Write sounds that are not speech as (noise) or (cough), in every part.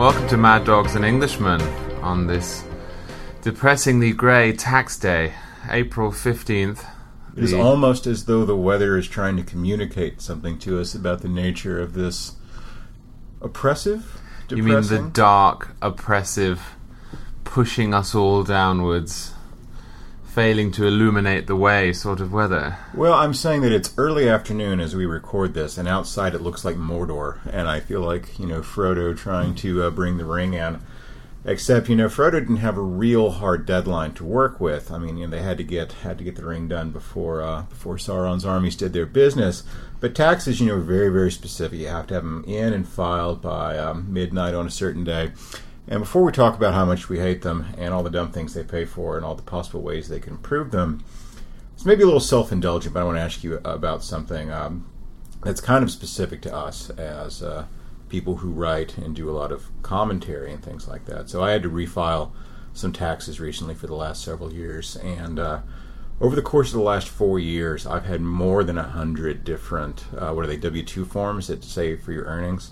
Welcome to Mad Dogs and Englishmen on this depressingly grey tax day, April 15th. It is almost as though the weather is trying to communicate something to us about the nature of this oppressive, You mean the dark, oppressive, pushing us all downwards, failing to illuminate the way sort of weather? well, I'm saying that it's early afternoon as we record this, and outside it looks like Mordor, and I feel like you know Frodo trying to uh, bring the ring in. Except you know Frodo didn't have a real hard deadline to work with. I mean, you know, they had to get had to get the ring done before uh, before Sauron's armies did their business. But taxes, you know, are very very specific. You have to have them in and filed by um, midnight on a certain day. And before we talk about how much we hate them and all the dumb things they pay for and all the possible ways they can improve them, it's maybe a little self indulgent. But I want to ask you about something um, that's kind of specific to us as uh, people who write and do a lot of commentary and things like that. So I had to refile some taxes recently for the last several years, and uh, over the course of the last four years, I've had more than a hundred different uh, what are they W two forms that say for your earnings.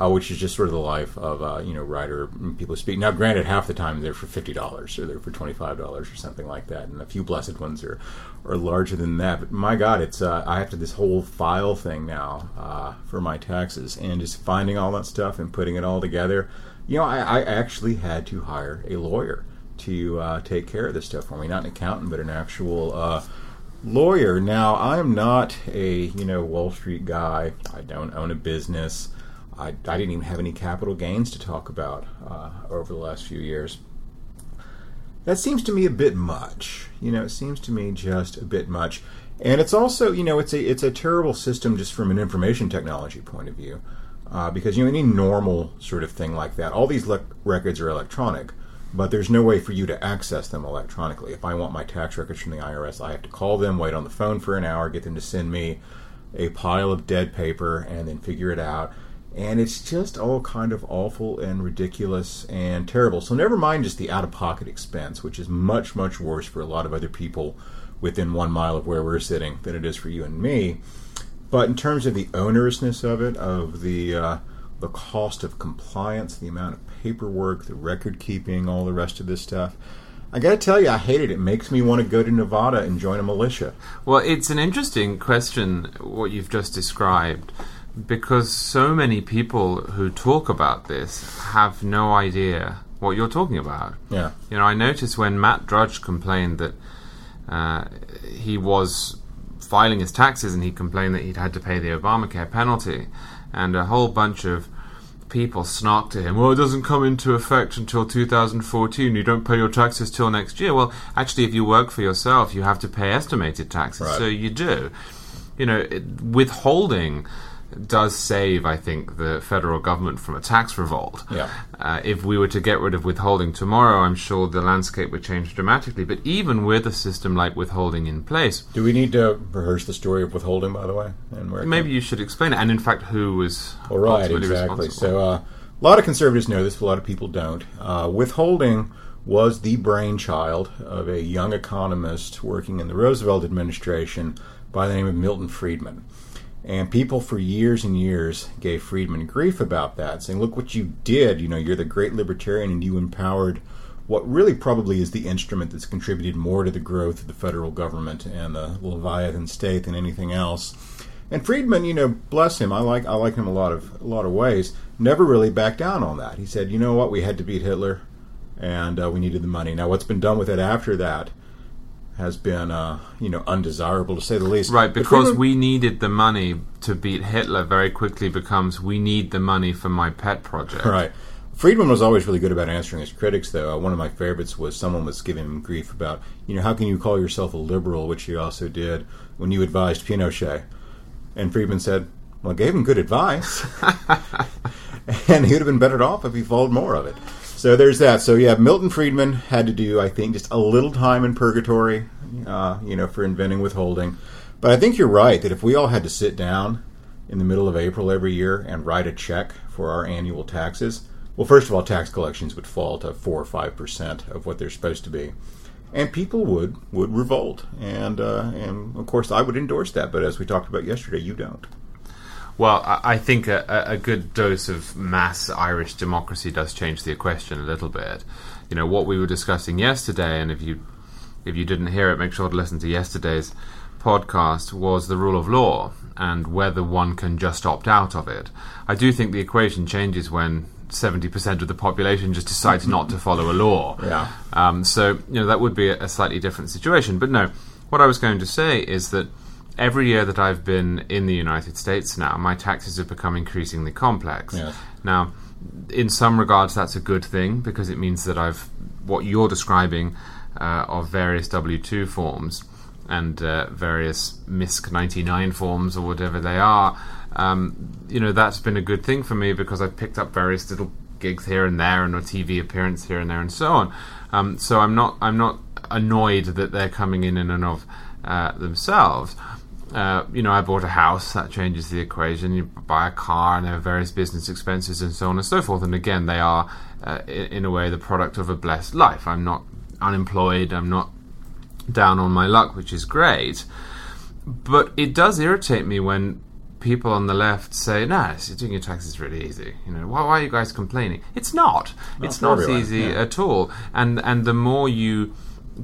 Uh, which is just sort of the life of uh, you know writer people speak. Now, granted, half the time they're for fifty dollars or they're for twenty five dollars or something like that, and a few blessed ones are are larger than that. But my God, it's uh, I have to this whole file thing now uh, for my taxes, and just finding all that stuff and putting it all together. You know, I, I actually had to hire a lawyer to uh, take care of this stuff for me, not an accountant, but an actual. Uh, lawyer now i am not a you know wall street guy i don't own a business I, I didn't even have any capital gains to talk about uh, over the last few years. That seems to me a bit much. You know, it seems to me just a bit much. And it's also, you know, it's a it's a terrible system just from an information technology point of view, uh, because you know any normal sort of thing like that, all these le- records are electronic, but there's no way for you to access them electronically. If I want my tax records from the IRS, I have to call them, wait on the phone for an hour, get them to send me a pile of dead paper, and then figure it out and it's just all kind of awful and ridiculous and terrible. So never mind just the out-of-pocket expense, which is much much worse for a lot of other people within one mile of where we're sitting than it is for you and me. But in terms of the onerousness of it, of the uh, the cost of compliance, the amount of paperwork, the record keeping, all the rest of this stuff. I got to tell you, I hate it. It makes me want to go to Nevada and join a militia. Well, it's an interesting question, what you've just described, because so many people who talk about this have no idea what you're talking about. Yeah. You know, I noticed when Matt Drudge complained that uh, he was filing his taxes and he complained that he'd had to pay the Obamacare penalty, and a whole bunch of people snarked to him, well, it doesn't come into effect until 2014. You don't pay your taxes till next year. Well, actually, if you work for yourself, you have to pay estimated taxes. Right. So you do. You know, it, withholding does save, I think, the federal government from a tax revolt. Yeah. Uh, if we were to get rid of withholding tomorrow, I'm sure the landscape would change dramatically. But even with a system like withholding in place, Do we need to rehearse the story of withholding, by the way, and where maybe you should explain it. And in fact, who was All right, exactly. So uh, a lot of conservatives know this, but a lot of people don't. Uh, withholding was the brainchild of a young economist working in the Roosevelt administration by the name of Milton Friedman. And people for years and years gave Friedman grief about that, saying, "Look what you did! You know, you're the great libertarian, and you empowered what really probably is the instrument that's contributed more to the growth of the federal government and the Leviathan state than anything else." And Friedman, you know, bless him, I like I like him a lot of a lot of ways. Never really backed down on that. He said, "You know what? We had to beat Hitler, and uh, we needed the money." Now, what's been done with it after that has been, uh, you know, undesirable to say the least. Right, because Friedman- we needed the money to beat Hitler very quickly becomes we need the money for my pet project. (laughs) Right. Friedman was always really good about answering his critics, though. Uh, one of my favorites was someone was giving him grief about, you know, how can you call yourself a liberal, which he also did when you advised Pinochet? And Friedman said, well, I gave him good advice. (laughs) (laughs) and he would have been better off if he followed more of it. So there's that. So yeah, Milton Friedman had to do, I think, just a little time in purgatory, uh, you know, for inventing withholding. But I think you're right that if we all had to sit down in the middle of April every year and write a check for our annual taxes, well, first of all, tax collections would fall to four or five percent of what they're supposed to be, and people would would revolt. And uh, and of course, I would endorse that. But as we talked about yesterday, you don't. Well, I, I think a, a good dose of mass Irish democracy does change the equation a little bit. You know what we were discussing yesterday, and if you if you didn't hear it, make sure to listen to yesterday's podcast. Was the rule of law and whether one can just opt out of it. I do think the equation changes when. 70% of the population just decides not to follow a law. Yeah. Um, so, you know, that would be a, a slightly different situation. But no, what I was going to say is that every year that I've been in the United States now, my taxes have become increasingly complex. Yes. Now, in some regards, that's a good thing because it means that I've what you're describing uh, of various W two forms and uh, various MISC ninety nine forms or whatever they are. Um, you know, that's been a good thing for me because I've picked up various little gigs here and there and a TV appearance here and there and so on. Um, so I'm not I'm not annoyed that they're coming in in and of uh, themselves. Uh, you know, I bought a house, that changes the equation. You buy a car, and there are various business expenses and so on and so forth. And again, they are, uh, in, in a way, the product of a blessed life. I'm not unemployed, I'm not down on my luck, which is great. But it does irritate me when people on the left say, "No, you're doing your taxes really easy." You know, why, why are you guys complaining? It's not. it's not everyone, easy yeah. at all. And and the more you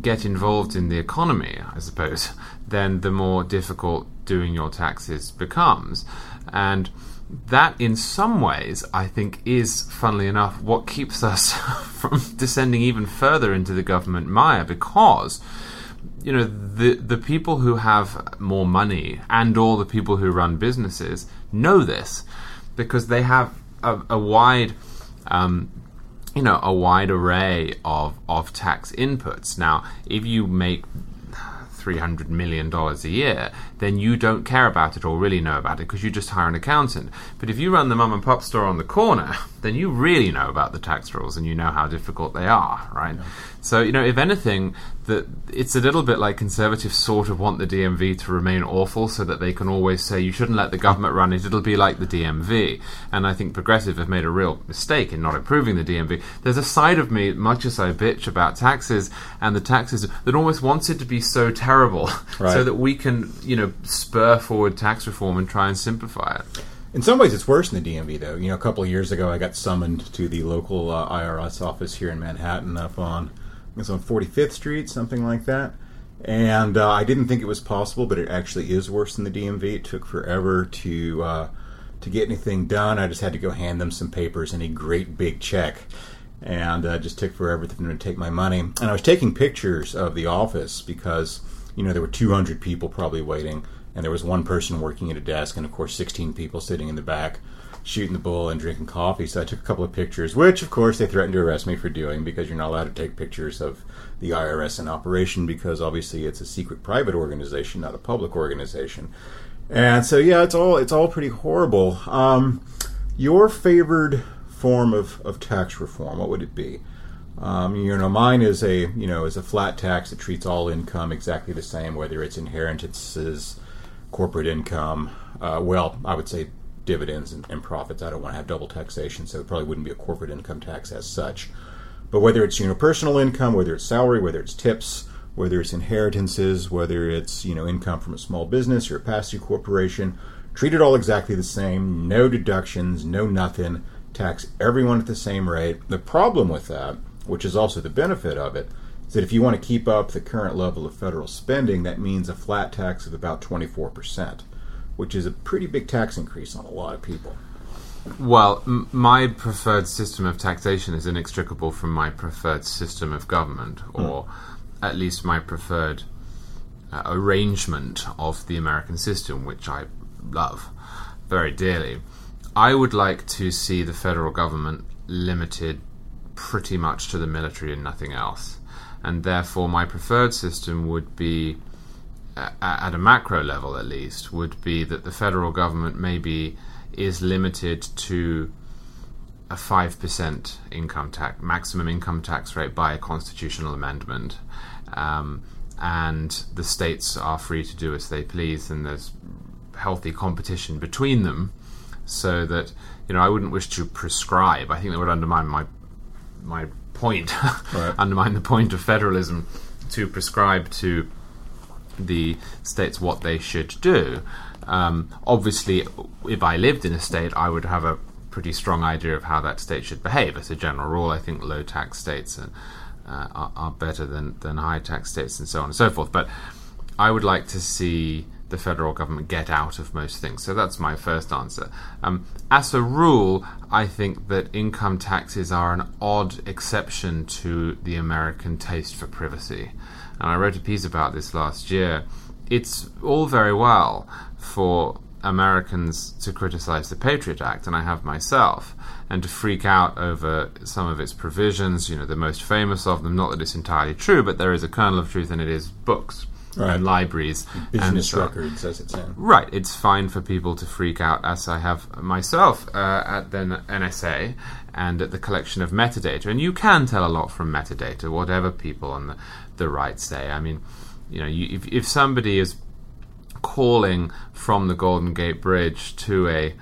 get involved in the economy, I suppose, (laughs) then the more difficult doing your taxes becomes. And that, in some ways, I think is, funnily enough, what keeps us (laughs) from descending even further into the government mire because you know the the people who have more money and all the people who run businesses know this because they have a, a wide um, you know a wide array of of tax inputs now if you make $300 million a year, then you don't care about it or really know about it because you just hire an accountant. But if you run the mum and pop store on the corner, (laughs) then you really know about the tax rules and you know how difficult they are, right? So, you know, if anything, that it's a little bit like conservatives sort of want the DMV to remain awful so that they can always say you shouldn't let the government run it, it'll be like the DMV. And I think progressive have made a real mistake in not improving the DMV. There's a side of me, much as I bitch about taxes and the taxes, that almost wants it to be so terrible (laughs) so that we can, you know, spur forward tax reform and try and simplify it. In some ways, it's worse than the DMV, though. You know, a couple of years ago, I got summoned to the local uh, IRS office here in Manhattan, up on I guess on 45th Street, something like that. And uh, I didn't think it was possible, but it actually is worse than the DMV. It took forever to uh, to get anything done. I just had to go hand them some papers and a great big check, and uh, just took forever for them to take my money. And I was taking pictures of the office because you know there were 200 people probably waiting, and there was one person working at a desk, and of course 16 people sitting in the back shooting the bull and drinking coffee. So I took a couple of pictures, which of course they threatened to arrest me for doing because you're not allowed to take pictures of the IRS in operation because obviously it's a secret private organization, not a public organization. And so yeah, it's all it's all pretty horrible. Um, your favored form of, of tax reform, what would it be? Um, you know, mine is a you know is a flat tax that treats all income exactly the same, whether it's inheritances, corporate income. Uh, well, I would say dividends and, and profits. I don't want to have double taxation, so it probably wouldn't be a corporate income tax as such. But whether it's you know personal income, whether it's salary, whether it's tips, whether it's inheritances, whether it's you know income from a small business or a pass-through corporation, treat it all exactly the same. No deductions, no nothing. Tax everyone at the same rate. The problem with that, which is also the benefit of it, is that if you want to keep up the current level of federal spending, that means a flat tax of about 24%, which is a pretty big tax increase on a lot of people. Well, m- my preferred system of taxation is inextricable from my preferred system of government, or at least my preferred uh, arrangement of the American system, which I love very dearly. I would like to see the federal government limited pretty much to the military and nothing else. And therefore, my preferred system would be, at a macro level at least, would be that the federal government maybe is limited to a 5% income tax, maximum income tax rate by a constitutional amendment. Um, and the states are free to do as they please, and there's healthy competition between them so that you know I wouldn't wish to prescribe. I think that would undermine my my point, (laughs) Right. undermine the point of federalism to prescribe to the states what they should do. Um, obviously, if I lived in a state, I would have a pretty strong idea of how that state should behave. As a general rule, I think low tax states are, uh, are, are, better than, than high tax states and so on and so forth. But I would like to see the federal government get out of most things. So that's my first answer. Um, as a rule, I think that income taxes are an odd exception to the American taste for privacy. And I wrote a piece about this last year. It's all very well for Americans to criticize the Patriot Act, and I have myself, and to freak out over some of its provisions. You know, the most famous of them, not that it's entirely true, but there is a kernel of truth, and it is books right. and libraries. Business and records, as it's in. Right. It's fine for people to freak out, as I have myself uh, at the NSA and at the collection of metadata. And you can tell a lot from metadata, whatever people on the, the right say. I mean, you know, you, if, if somebody is calling from the Golden Gate Bridge to a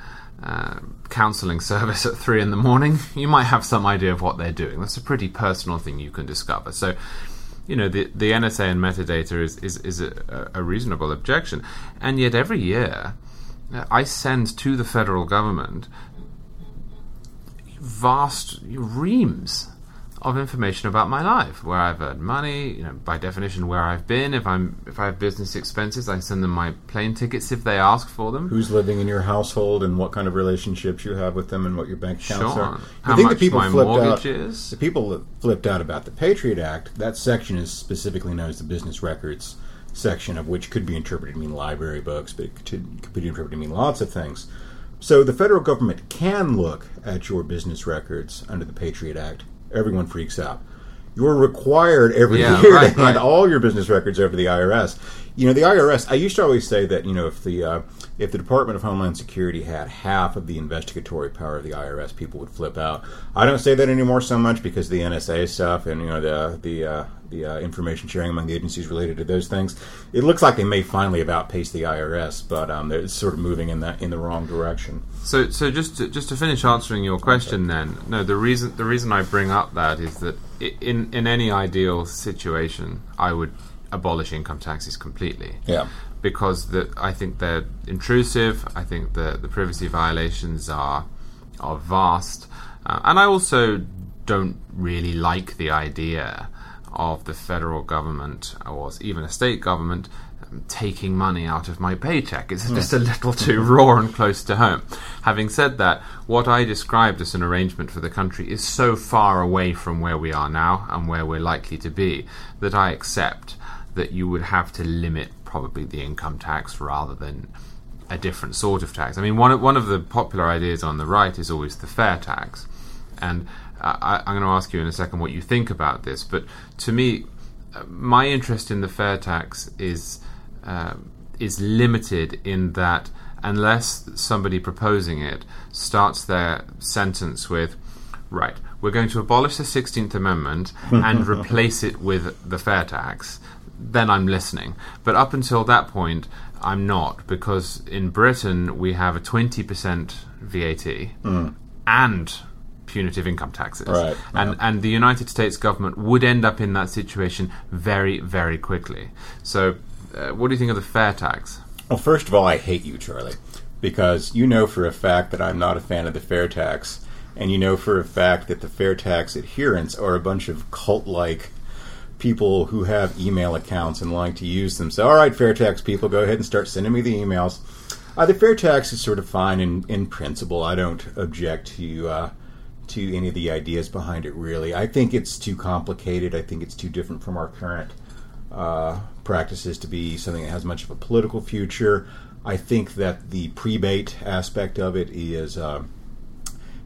uh, counseling (laughs) service at three in the morning, you might have some idea of what they're doing. That's a pretty personal thing you can discover. So, you know, the, the NSA and metadata is, is, is a, a reasonable objection. And yet, every year, uh, I send to the federal government vast reams of information about my life, where I've earned money, you know, by definition where I've been. If I'm if I have business expenses, I send them my plane tickets if they ask for them. Who's living in your household and what kind of relationships you have with them and what your bank accounts sure. are. How think much the people my flipped mortgage out, is. The people that flipped out about the Patriot Act, that section is specifically known as the business records section of which could be interpreted to mean library books, but it could, could be interpreted to mean lots of things. So the federal government can look at your business records under the Patriot Act everyone freaks out. You're required every yeah, year right, to hand right. all your business records over to the IRS. You know, the IRS. I used to always say that you know if the uh, if the Department of Homeland Security had half of the investigatory power of the IRS, people would flip out. I don't say that anymore so much because the NSA stuff and you know the the uh, the uh, information sharing among the agencies related to those things. It looks like they may finally have outpaced the IRS, but um, they're sort of moving in that in the wrong direction. So, so just to, just to finish answering your question, then, no, the reason the reason I bring up that is that in in any ideal situation, I would abolish income taxes completely. Yeah. Because the, I think they're intrusive. I think the the privacy violations are are vast, uh, and I also don't really like the idea of the federal government or even a state government um, taking money out of my paycheck. It's just a little (laughs) too raw and close to home. Having said that, what I described as an arrangement for the country is so far away from where we are now and where we're likely to be that I accept that you would have to limit probably the income tax rather than a different sort of tax. I mean, one of, one of the popular ideas on the right is always the fair tax. And I, am going to ask you in a second what you think about this, but to me, uh, my interest in the fair tax is uh, is limited in that unless somebody proposing it starts their sentence with, right, we're going to abolish the 16th Amendment (laughs) and replace it with the fair tax, then I'm listening. But up until that point, I'm not, because in Britain we have a 20% VAT mm. and punitive income taxes. Right. And and the United States government would end up in that situation very very quickly. So, uh, what do you think of the fair tax? Well, first of all, I hate you, Charlie, because you know for a fact that I'm not a fan of the fair tax, and you know for a fact that the fair tax adherents are a bunch of cult-like people who have email accounts and like to use them. So, all right, Fairtax people, go ahead and start sending me the emails. Uh, the Fairtax is sort of fine in, in principle. I don't object to uh, to any of the ideas behind it. Really, I think it's too complicated. I think it's too different from our current uh, practices to be something that has much of a political future. I think that the prebate aspect of it is uh,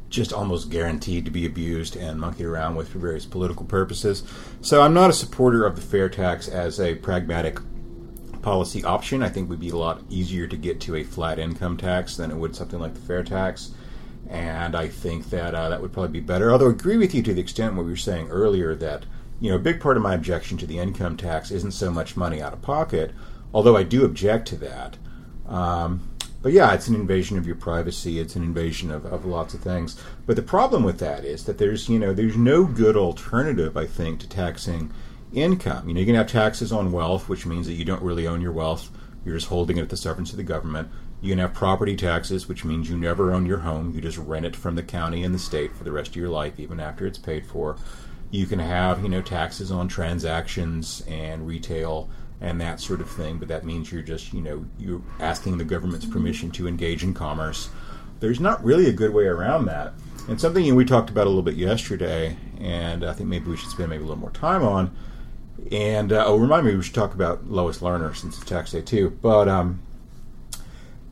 just almost guaranteed to be abused and monkeyed around with for various political purposes. So I'm not a supporter of the fair tax as a pragmatic policy option. I think would be a lot easier to get to a flat income tax than it would something like the fair tax. And I think that uh, that would probably be better. Although I agree with you to the extent what we were saying earlier that you know a big part of my objection to the income tax isn't so much money out of pocket, although I do object to that. Um, but yeah, it's an invasion of your privacy. It's an invasion of, of lots of things. But the problem with that is that there's you know there's no good alternative I think to taxing income. You know, you can have taxes on wealth, which means that you don't really own your wealth; you're just holding it at the sufferance of the government. You can have property taxes, which means you never own your home; you just rent it from the county and the state for the rest of your life, even after it's paid for. You can have, you know, taxes on transactions and retail and that sort of thing, but that means you're just, you know, you're asking the government's permission to engage in commerce. There's not really a good way around that. And something you know, we talked about a little bit yesterday, and I think maybe we should spend maybe a little more time on. And uh, oh, remind me, we should talk about Lois Lerner since it's tax day too. But um,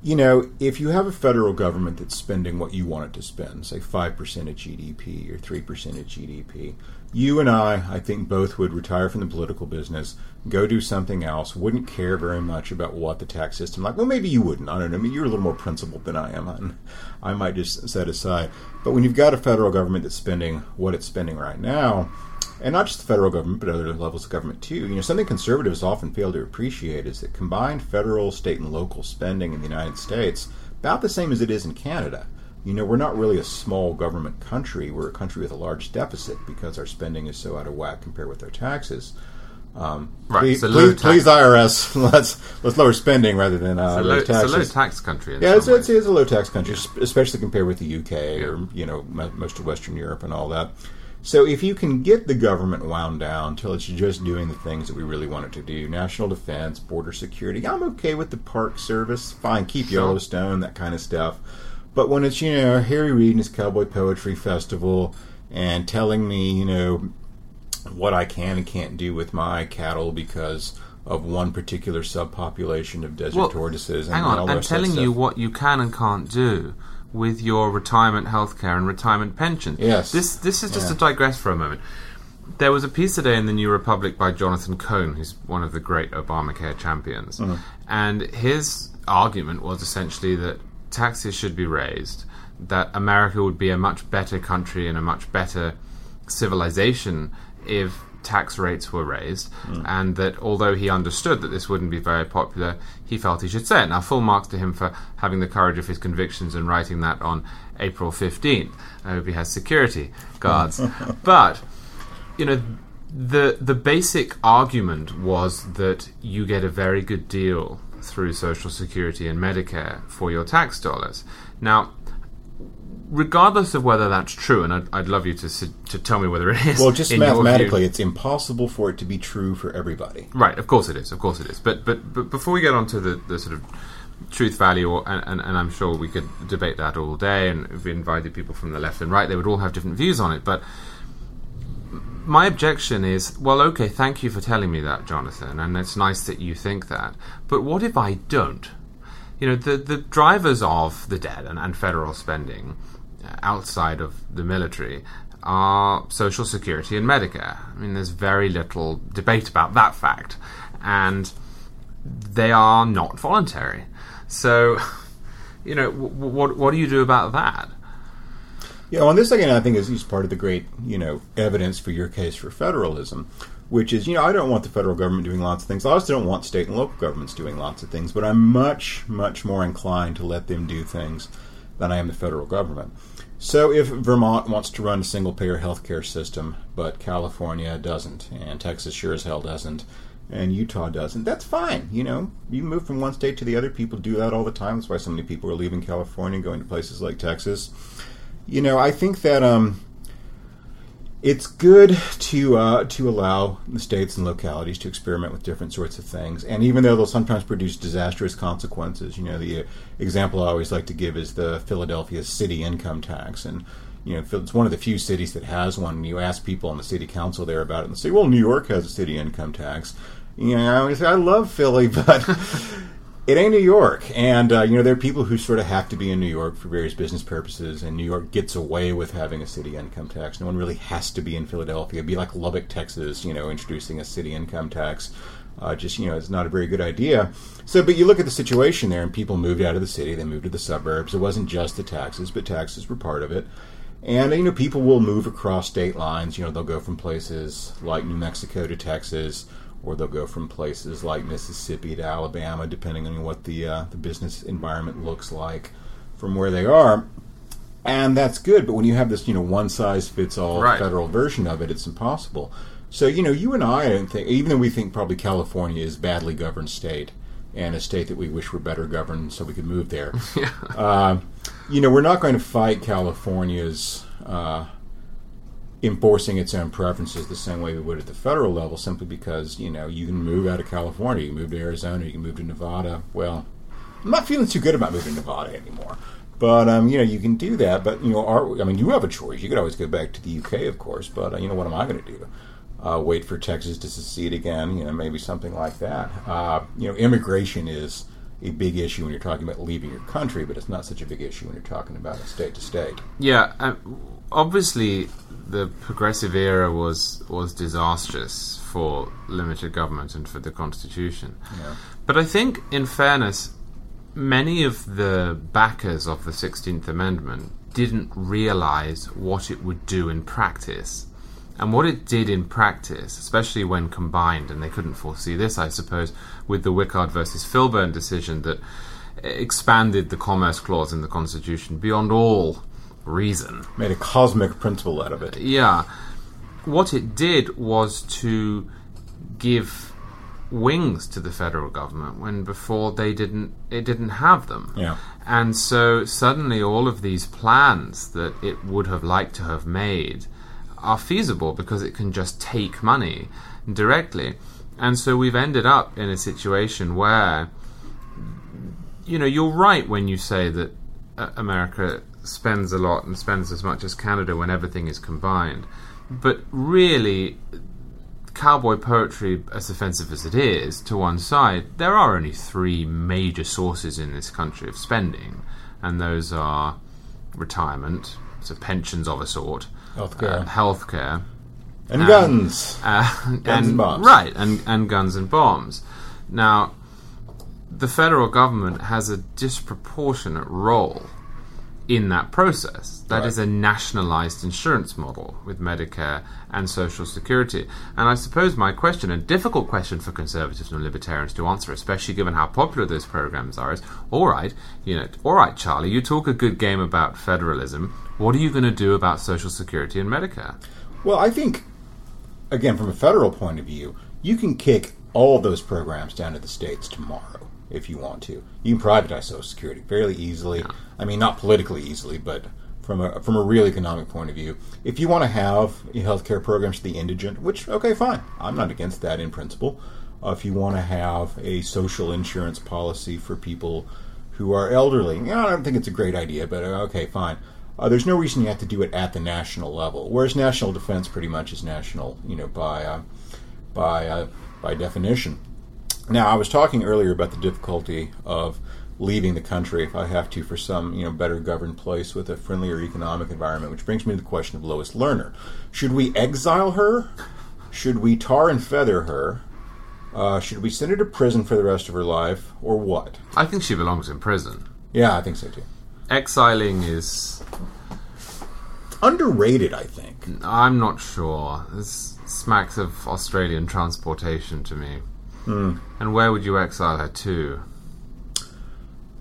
you know, if you have a federal government that's spending what you want it to spend, say 5% of GDP or 3% of GDP, you and I, I think both would retire from the political business, go do something else, wouldn't care very much about what the tax system like. Well, maybe you wouldn't. I don't know. I mean, you're a little more principled than I am. (laughs) I might just set aside. But when you've got a federal government that's spending what it's spending right now, and not just the federal government, but other levels of government too. You know, something conservatives often fail to appreciate is that combined federal, state, and local spending in the United States about the same as it is in Canada. You know, we're not really a small government country. We're a country with a large deficit because our spending is so out of whack compared with our taxes. Um, Right, Please, so please, please, IRS, (laughs) let's let's lower spending rather than uh, low, raise it's a low tax country. Yeah, it's, it's, it's a low tax country, sp- especially compared with the UK or you know mo- most of Western Europe and all that. So if you can get the government wound down till it's just doing the things that we really want it to do, national defense, border security, I'm okay with the park service. Fine, keep Yellowstone, that kind of stuff. But when it's you know Harry Reid and his Cowboy Poetry Festival and telling me you know what I can and can't do with my cattle because of one particular subpopulation of desert Well, tortoises. And Hang on, I'm telling you what you can and can't do with your retirement healthcare and retirement pension. Yes. This this is just Yeah. to digress for a moment. There was a piece today in the New Republic by Jonathan Cohn, who's one of the great Obamacare champions, Mm-hmm. and his argument was essentially that taxes should be raised, that America would be a much better country and a much better civilization if tax rates were raised, hmm. and that although he understood that this wouldn't be very popular, he felt he should say it. Now, full marks to him for having the courage of his convictions and writing that on April 15th. I hope he has security guards. (laughs) but, you know, the the basic argument was that you get a very good deal through Social Security and Medicare for your tax dollars. Now, regardless of whether that's true, and I'd, I'd love you to to tell me whether it is. Well, just mathematically, it's impossible for it to be true for everybody. Right, of course it is. Of course it is. But but, but before we get on to the, the sort of truth value, or, and, and, and I'm sure we could debate that all day, and if we invited people from the left and right, they would all have different views on it. But my objection is, well, okay, thank you for telling me that, Jonathan, and it's nice that you think that. But what if I don't? You know, the, the drivers of the debt and, and federal spending outside of the military are Social Security and Medicare. I mean, there's very little debate about that fact. And they are not voluntary. So, (laughs) you know, w- w- what, what do you do about that? Yeah, well, this again, I think is, is part of the great, you know, evidence for your case for federalism, which is, you know, I don't want the federal government doing lots of things. I also don't want state and local governments doing lots of things, but I'm much, much more inclined to let them do things than I am the federal government. So if Vermont wants to run a single payer healthcare system, but California doesn't, and Texas sure as hell doesn't, and Utah doesn't, that's fine. You know, you move from one state to the other. People do that all the time. That's why so many people are leaving California and going to places like Texas. You know, I think that um, it's good to uh, to allow the states and localities to experiment with different sorts of things, and even though they'll sometimes produce disastrous consequences, you know, the example I always like to give is the Philadelphia city income tax, and you know, it's one of the few cities that has one. And you ask people on the city council there about it, and they say, "Well, New York has a city income tax." You know, I say, "I love Philly, (laughs) but." It ain't New York, and uh, you know there are people who sort of have to be in New York for various business purposes, and New York gets away with having a city income tax. No one really has to be in Philadelphia. It'd be like Lubbock, Texas, you know, introducing a city income tax. Uh, just you know, it's not a very good idea. So, but you look at the situation there, and people moved out of the city. They moved to the suburbs. It wasn't just the taxes, but taxes were part of it. And you know, people will move across state lines. You know, they'll go from places like New Mexico to Texas, or they'll go from places like Mississippi to Alabama, depending on what the uh, the business environment looks like from where they are. and that's good. But when you have this, you know, one size fits all Right. federal version of it, it's impossible. So you know, you and I, I don't think, even though we think probably California is a badly governed state and a state that we wish were better governed, so we could move there. (laughs) uh, you know, we're not going to fight California's. Uh, enforcing its own preferences the same way we would at the federal level simply because you know you can move out of California, you can move to Arizona, you can move to Nevada. Well, I'm not feeling too good about moving to Nevada anymore. But um, you know you can do that. But you know, I mean, you have a choice. You could always go back to the UK, of course. But uh, you know, what am I going to do? Uh, wait for Texas to secede again? You know, maybe something like that. Uh, you know, immigration is a big issue when you're talking about leaving your country, but it's not such a big issue when you're talking about it state to state. Yeah, obviously the progressive era was was disastrous for limited government and for the constitution. Yeah. But I think, in fairness, many of the backers of the Sixteenth Amendment didn't realize what it would do in practice. And what it did in practice, especially when combined, and they couldn't foresee this, I suppose, with the Wickard versus Filburn decision that expanded the Commerce Clause in the Constitution beyond all reason. Made a cosmic principle out of it. Yeah. What it did was to give wings to the federal government when before they didn't it didn't have them. Yeah. And so suddenly all of these plans that it would have liked to have made are feasible because it can just take money directly. And so we've ended up in a situation where you know, you're right when you say that uh, America spends a lot and spends as much as Canada when everything is combined. But really, cowboy poetry, as offensive as it is, to one side, there are only three major sources in this country of spending, and those are retirement, so pensions of a sort, Healthcare. uh, healthcare, and guns. uh, Guns and bombs. Right, and, and guns and bombs. Now, the federal government has a disproportionate role in that process. That is Right. a nationalized insurance model with Medicare and Social Security. And I suppose my question, a difficult question for conservatives and libertarians to answer, especially given how popular those programs are, is all right, you know, all right, Charlie, you talk a good game about federalism. What are you going to do about Social Security and Medicare? Well, I think, again, from a federal point of view, you can kick all those programs down to the states tomorrow if you want to. You can privatize Social Security fairly easily. I mean, not politically easily, but from a from a real economic point of view. If you want to have health care programs for the indigent, which okay, fine, I'm not against that in principle. Uh, if you want to have a social insurance policy for people who are elderly, yeah, I don't think it's a great idea, but uh, okay, fine. Uh, there's no reason you have to do it at the national level. Whereas national defense pretty much is national, you know, by uh, by uh, by definition. Now, I was talking earlier about the difficulty of leaving the country if I have to for some you know better governed place with a friendlier economic environment, which brings me to the question of Lois Lerner: Should we exile her? Should we tar and feather her? Uh, should we send her to prison for the rest of her life, or what? I think she belongs in prison. Yeah, I think so too. Exiling is. Underrated, I think. I'm not sure. This smacks of Australian transportation to me. And where would you exile her to?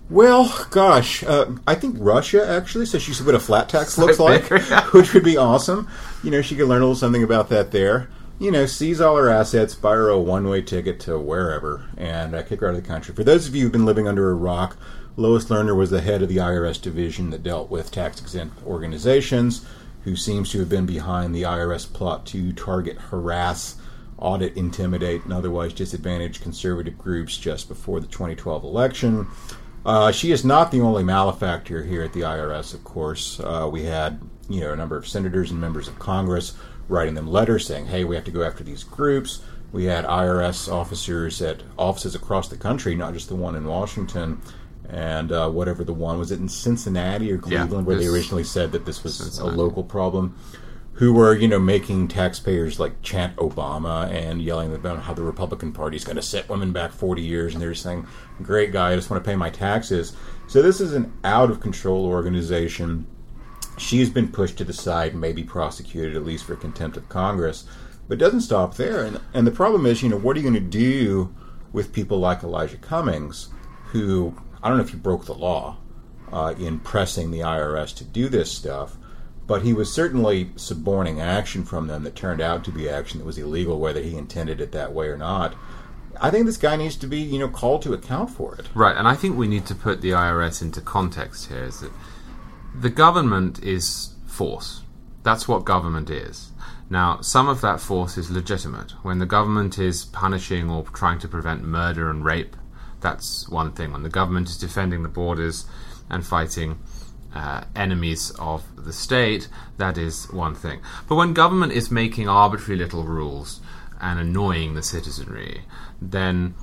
Well, gosh, uh, I think Russia actually. So she see what a flat tax (laughs) looks like, yeah. which would be awesome. You know, she could learn a little something about that there. You know, seize all her assets, buy her a one-way ticket to wherever, and uh, kick her out of the country. For those of you who've been living under a rock, Lois Lerner was the head of the IRS division that dealt with tax-exempt organizations, who seems to have been behind the IRS plot to target, harass, audit, intimidate, and otherwise disadvantage conservative groups just before the 2012 election. Uh, she is not the only malefactor here at the IRS, of course. Uh, we had, you know, a number of senators and members of Congress writing them letters saying, "Hey, we have to go after these groups." We had IRS officers at offices across the country, not just the one in Washington, and uh, whatever the one was it in Cincinnati or Yeah, Cleveland, where they originally said that this was Cincinnati. a local problem. Who were, you know, making taxpayers like chant Obama and yelling about how the Republican Party is going to set women back 40 years, and they're just saying, "Great guy, I just want to pay my taxes." So this is an out of control organization. She's been pushed to the side, and maybe prosecuted at least for contempt of Congress, but it doesn't stop there. And and the problem is, you know, what are you going to do with people like Elijah Cummings, who I don't know if he broke the law, uh, in pressing the IRS to do this stuff, but he was certainly suborning action from them that turned out to be action that was illegal, whether he intended it that way or not. I think this guy needs to be, you know, called to account for it. Right, and I think we need to put the IRS into context here. Is that the government is force. That's what government is. Now, some of that force is legitimate. When the government is punishing or trying to prevent murder and rape, that's one thing. When the government is defending the borders and fighting uh, enemies of the state, that is one thing. But when government is making arbitrary little rules and annoying the citizenry, then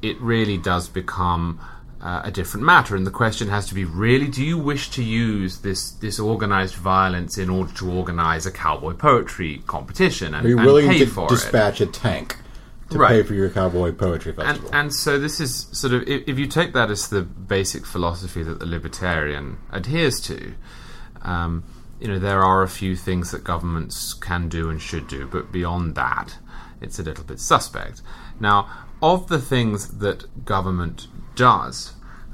it really does become uh, a different matter. And the question has to be: Really, do you wish to use this this organized violence in order to organize a cowboy poetry competition and, Are you willing to for it? dispatch a tank to Right. pay for your cowboy poetry and, festival? and so this is sort of if, if you take that as the basic philosophy that the libertarian adheres to, um, you know there are a few things that governments can do and should do, but beyond that, it's a little bit suspect. Now, of the things that government does,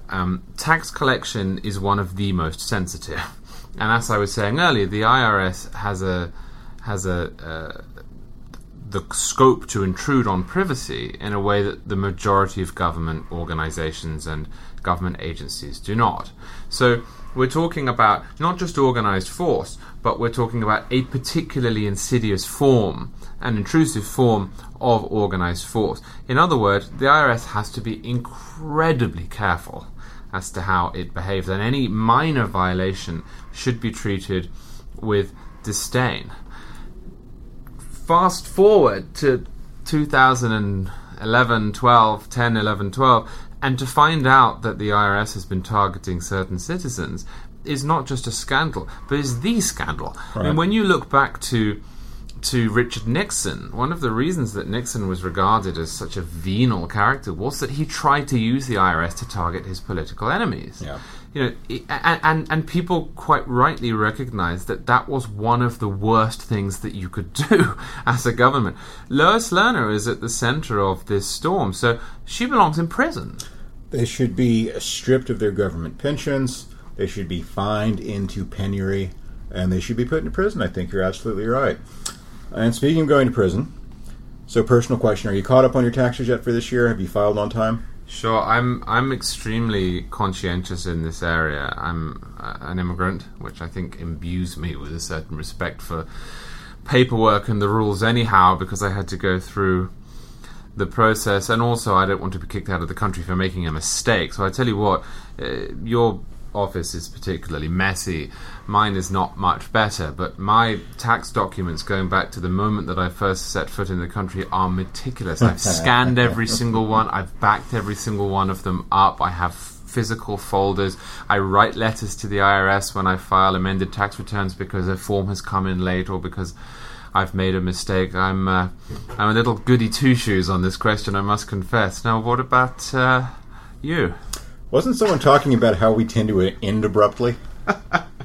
um, tax collection is one of the most sensitive, (laughs) and as I was saying earlier, the IRS has a has a uh, the scope to intrude on privacy in a way that the majority of government organizations and government agencies do not. So we're talking about not just organized force, but we're talking about a particularly insidious form, an intrusive form of organized force. In other words, the IRS has to be incredibly careful as to how it behaves, and any minor violation should be treated with disdain fast forward to 2011, 12, 10, 11, 12, and to find out that the IRS has been targeting certain citizens is not just a scandal, but is the scandal. I mean, when you look back to to Richard Nixon, one of the reasons that Nixon was regarded as such a venal character was that he tried to use the IRS to target his political enemies Yeah. You know, and, and and people quite rightly recognise that that was one of the worst things that you could (laughs) do as a government. Lois Lerner is at the centre of this storm, so she belongs in prison. They should be stripped of their government pensions. They should be fined into penury, and they should be put into prison. I think you're absolutely right. And speaking of going to prison, so personal question: Are you caught up on your taxes yet for this year? Have you filed on time? Sure, I'm I'm extremely conscientious in this area. I'm uh, an immigrant, which I think imbues me with a certain respect for paperwork and the rules, anyhow, because I had to go through the process, and also I don't want to be kicked out of the country for making a mistake. So I tell you what, uh, your office is particularly messy. Mine is not much better, but my tax documents going back to the moment that I first set foot in the country are meticulous. I've (laughs) scanned every single one, I've backed every single one of them up. I have physical folders. I write letters to the IRS when I file amended tax returns because a form has come in late or because I've made a mistake. I'm uh, I'm a little goody two shoes on this question, I must confess. Now, what about uh, you? Wasn't someone talking about how we tend to end abruptly? (laughs)